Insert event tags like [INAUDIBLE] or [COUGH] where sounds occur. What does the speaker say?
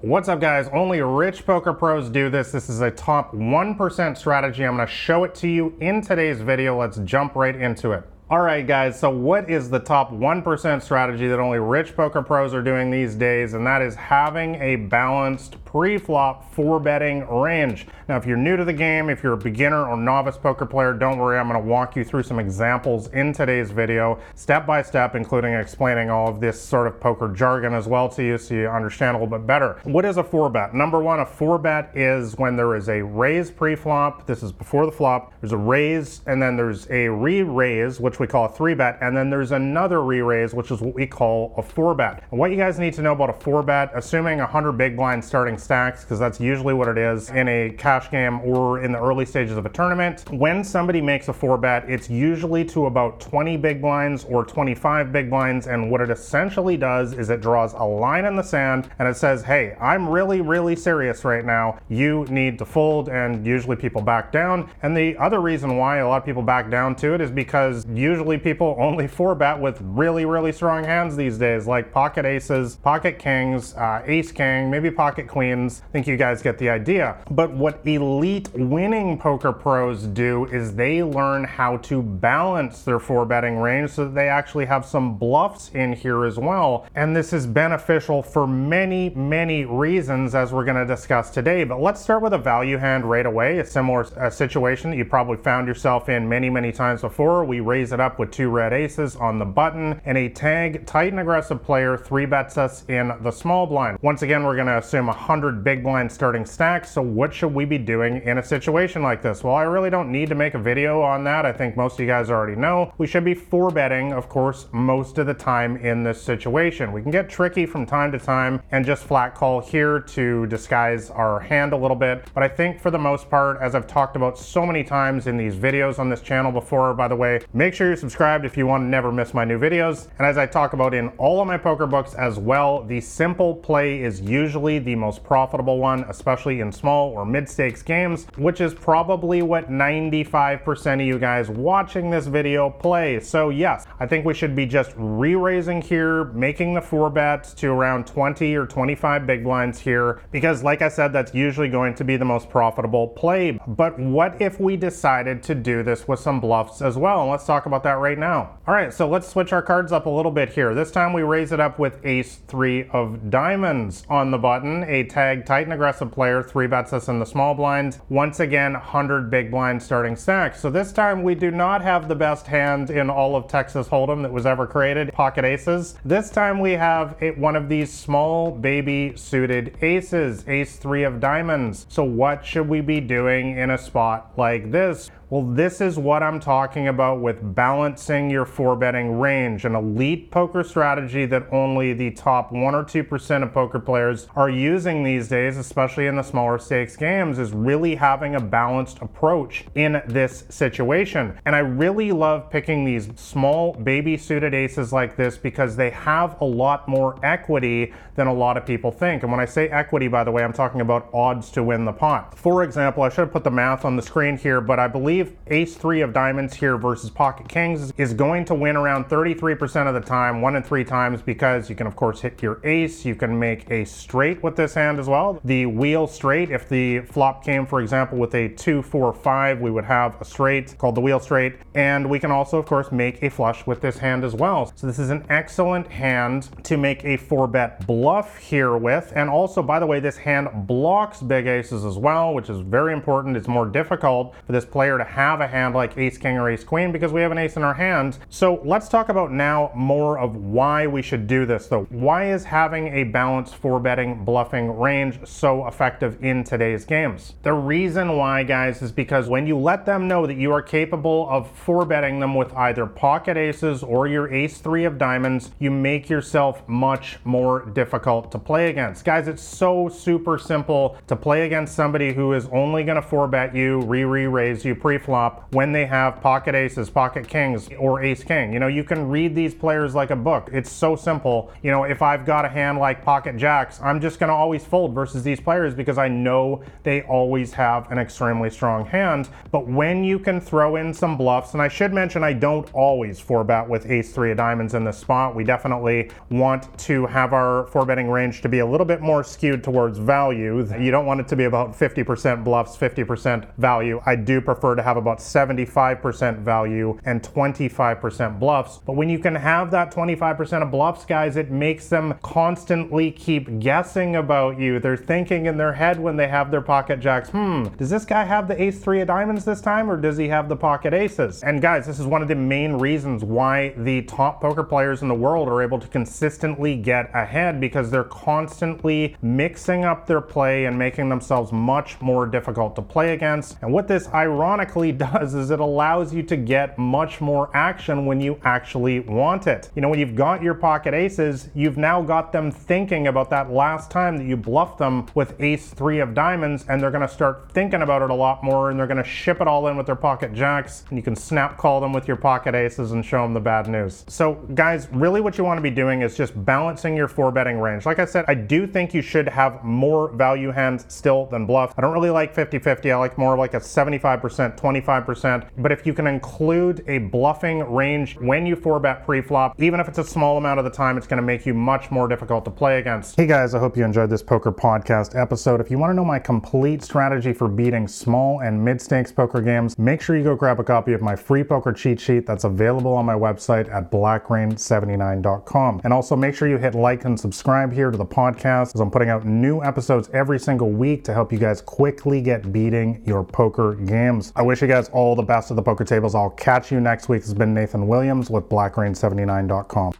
What's up guys? Only rich poker pros do this. This is a top 1% strategy. I'm gonna show it to you in today's video. Let's jump right into it. All right, guys, so what is the top 1% strategy that only rich poker pros are doing these days? And that is having a balanced pre-flop four betting range. Now, if you're new to the game, if you're a beginner or novice poker player, don't worry, I'm gonna walk you through some examples in today's video, step by step, including explaining all of this sort of poker jargon as well to you so you understand a little bit better. What is a four bet? Number one, a four bet is when there is a raise pre-flop. This is before the flop. There's a raise and then there's a re-raise, which we call a three bet, and then there's another re-raise, which is what we call a four bet. And what you guys need to know about a four bet, assuming 100 big blind starting stacks, because that's usually what it is in a cash game or in the early stages of a tournament. When somebody makes a four bet, it's usually to about 20 big blinds or 25 big blinds, and what it essentially does is it draws a line in the sand and it says, hey, I'm really, really serious right now. You need to fold, and usually people back down. And the other reason why a lot of people back down to it is because you usually people only [LAUGHS] four bet with really, really strong hands these days, like pocket aces, pocket kings, uh, ace king, maybe pocket queens. I think you guys get the idea. But what elite winning poker pros do is they learn how to balance their four betting range so that they actually have some bluffs in here as well. And this is beneficial for many, many reasons as we're going to discuss today. But let's start with a value hand right away, a similar situation that you probably found yourself in many, many times before. We raise it up with two red aces on the button, and a tag tight and aggressive player three bets us in the small blind. Once again, we're gonna assume 100 big blind starting stacks, so what should we be doing in a situation like this? Well, I really don't need to make a video on that. I think most of you guys already know. We should be four betting, of course, most of the time in this situation. We can get tricky from time to time and just flat call here to disguise our hand a little bit, but I think for the most part, as I've talked about so many times in these videos on this channel before, by the way, make sure you're subscribed if you want to never miss my new videos. And as I talk about in all of my poker books as well, the simple play is usually the most profitable one, especially in small or mid stakes games, which is probably what 95% of you guys watching this video play. So yes, I think we should be just re-raising here, making the four bets to around 20 or 25 big blinds here, because like I said, that's usually going to be the most profitable play. But what if we decided to do this with some bluffs as well? And let's talk about that right now. All right, so let's switch our cards up a little bit here. This time we raise it up with ace three of diamonds on the button. A tag tight and aggressive player, three bets us in the small blind. Once again, 100 big blind starting stacks. So this time we do not have the best hand in all of Texas Hold'em that was ever created, pocket aces. This time we have a, one of these small baby suited aces, ace three of diamonds. So what should we be doing in a spot like this? Well, this is what I'm talking about with balancing your four betting range, an elite poker strategy that only the top 1 or 2% of poker players are using these days, especially in the smaller stakes games, is really having a balanced approach in this situation. And I really love picking these small baby suited aces like this because they have a lot more equity than a lot of people think. And when I say equity, by the way, I'm talking about odds to win the pot. For example, I should have put the math on the screen here, but I believe believe ace three of diamonds here versus pocket kings is going to win around 33% of the time, one in three times, because you can of course hit your ace. You can make a straight with this hand as well. The wheel straight, if the flop came, for example, with a two, four, five, we would have a straight called the wheel straight. And we can also of course make a flush with this hand as well. So this is an excellent hand to make a four bet bluff here with. And also, by the way, this hand blocks big aces as well, which is very important. It's more difficult for this player to have a hand like ace king or ace queen because we have an ace in our hand. So let's talk about now more of why we should do this though. Why is having a balanced four betting bluffing range so effective in today's games? The reason why guys is because when you let them know that you are capable of four betting them with either pocket aces or your ace three of diamonds, you make yourself much more difficult to play against. Guys, it's so super simple to play against somebody who is only going to four bet you, re-re raise you pre pre-flop when they have pocket aces, pocket kings, or ace king. You know, you can read these players like a book. It's so simple. You know, if I've got a hand like pocket jacks, I'm just going to always fold versus these players because I know they always have an extremely strong hand. But when you can throw in some bluffs, and I should mention I don't always four bet with ace three of diamonds in this spot. We definitely want to have our four betting range to be a little bit more skewed towards value. You don't want it to be about 50% bluffs, 50% value. I do prefer to have about 75% value and 25% bluffs. But when you can have that 25% of bluffs, guys, it makes them constantly keep guessing about you. They're thinking in their head when they have their pocket jacks, hmm, does this guy have the ace three of diamonds this time or does he have the pocket aces? And guys, this is one of the main reasons why the top poker players in the world are able to consistently get ahead because they're constantly mixing up their play and making themselves much more difficult to play against. And what this ironically [LAUGHS] does is it allows you to get much more action when you actually want it. You know, when you've got your pocket aces, you've now got them thinking about that last time that you bluffed them with ace three of diamonds, and they're gonna start thinking about it a lot more and they're gonna ship it all in with their pocket jacks, and you can snap call them with your pocket aces and show them the bad news. So, guys, really what you wanna be doing is just balancing your four betting range. Like I said, I do think you should have more value hands still than bluff. I don't really like 50 50, I like more like a 75%, 25%. But if you can include a bluffing range when you four bet pre flop, even if it's a small amount of the time, it's gonna make you much more difficult to play against. Hey guys, I hope you enjoyed this poker podcast episode. If you wanna know my complete strategy for beating small and mid stakes poker games, make sure you go grab a copy of my free poker cheat sheet that's available on my website at blackrain79.com. And also make sure you hit like and subscribe here to the podcast as I'm putting out new episodes every single week to help you guys quickly get beating your poker games. I wish you guys all the best at the poker tables. I'll catch you next week. This has been Nathan Williams with blackrain79.com.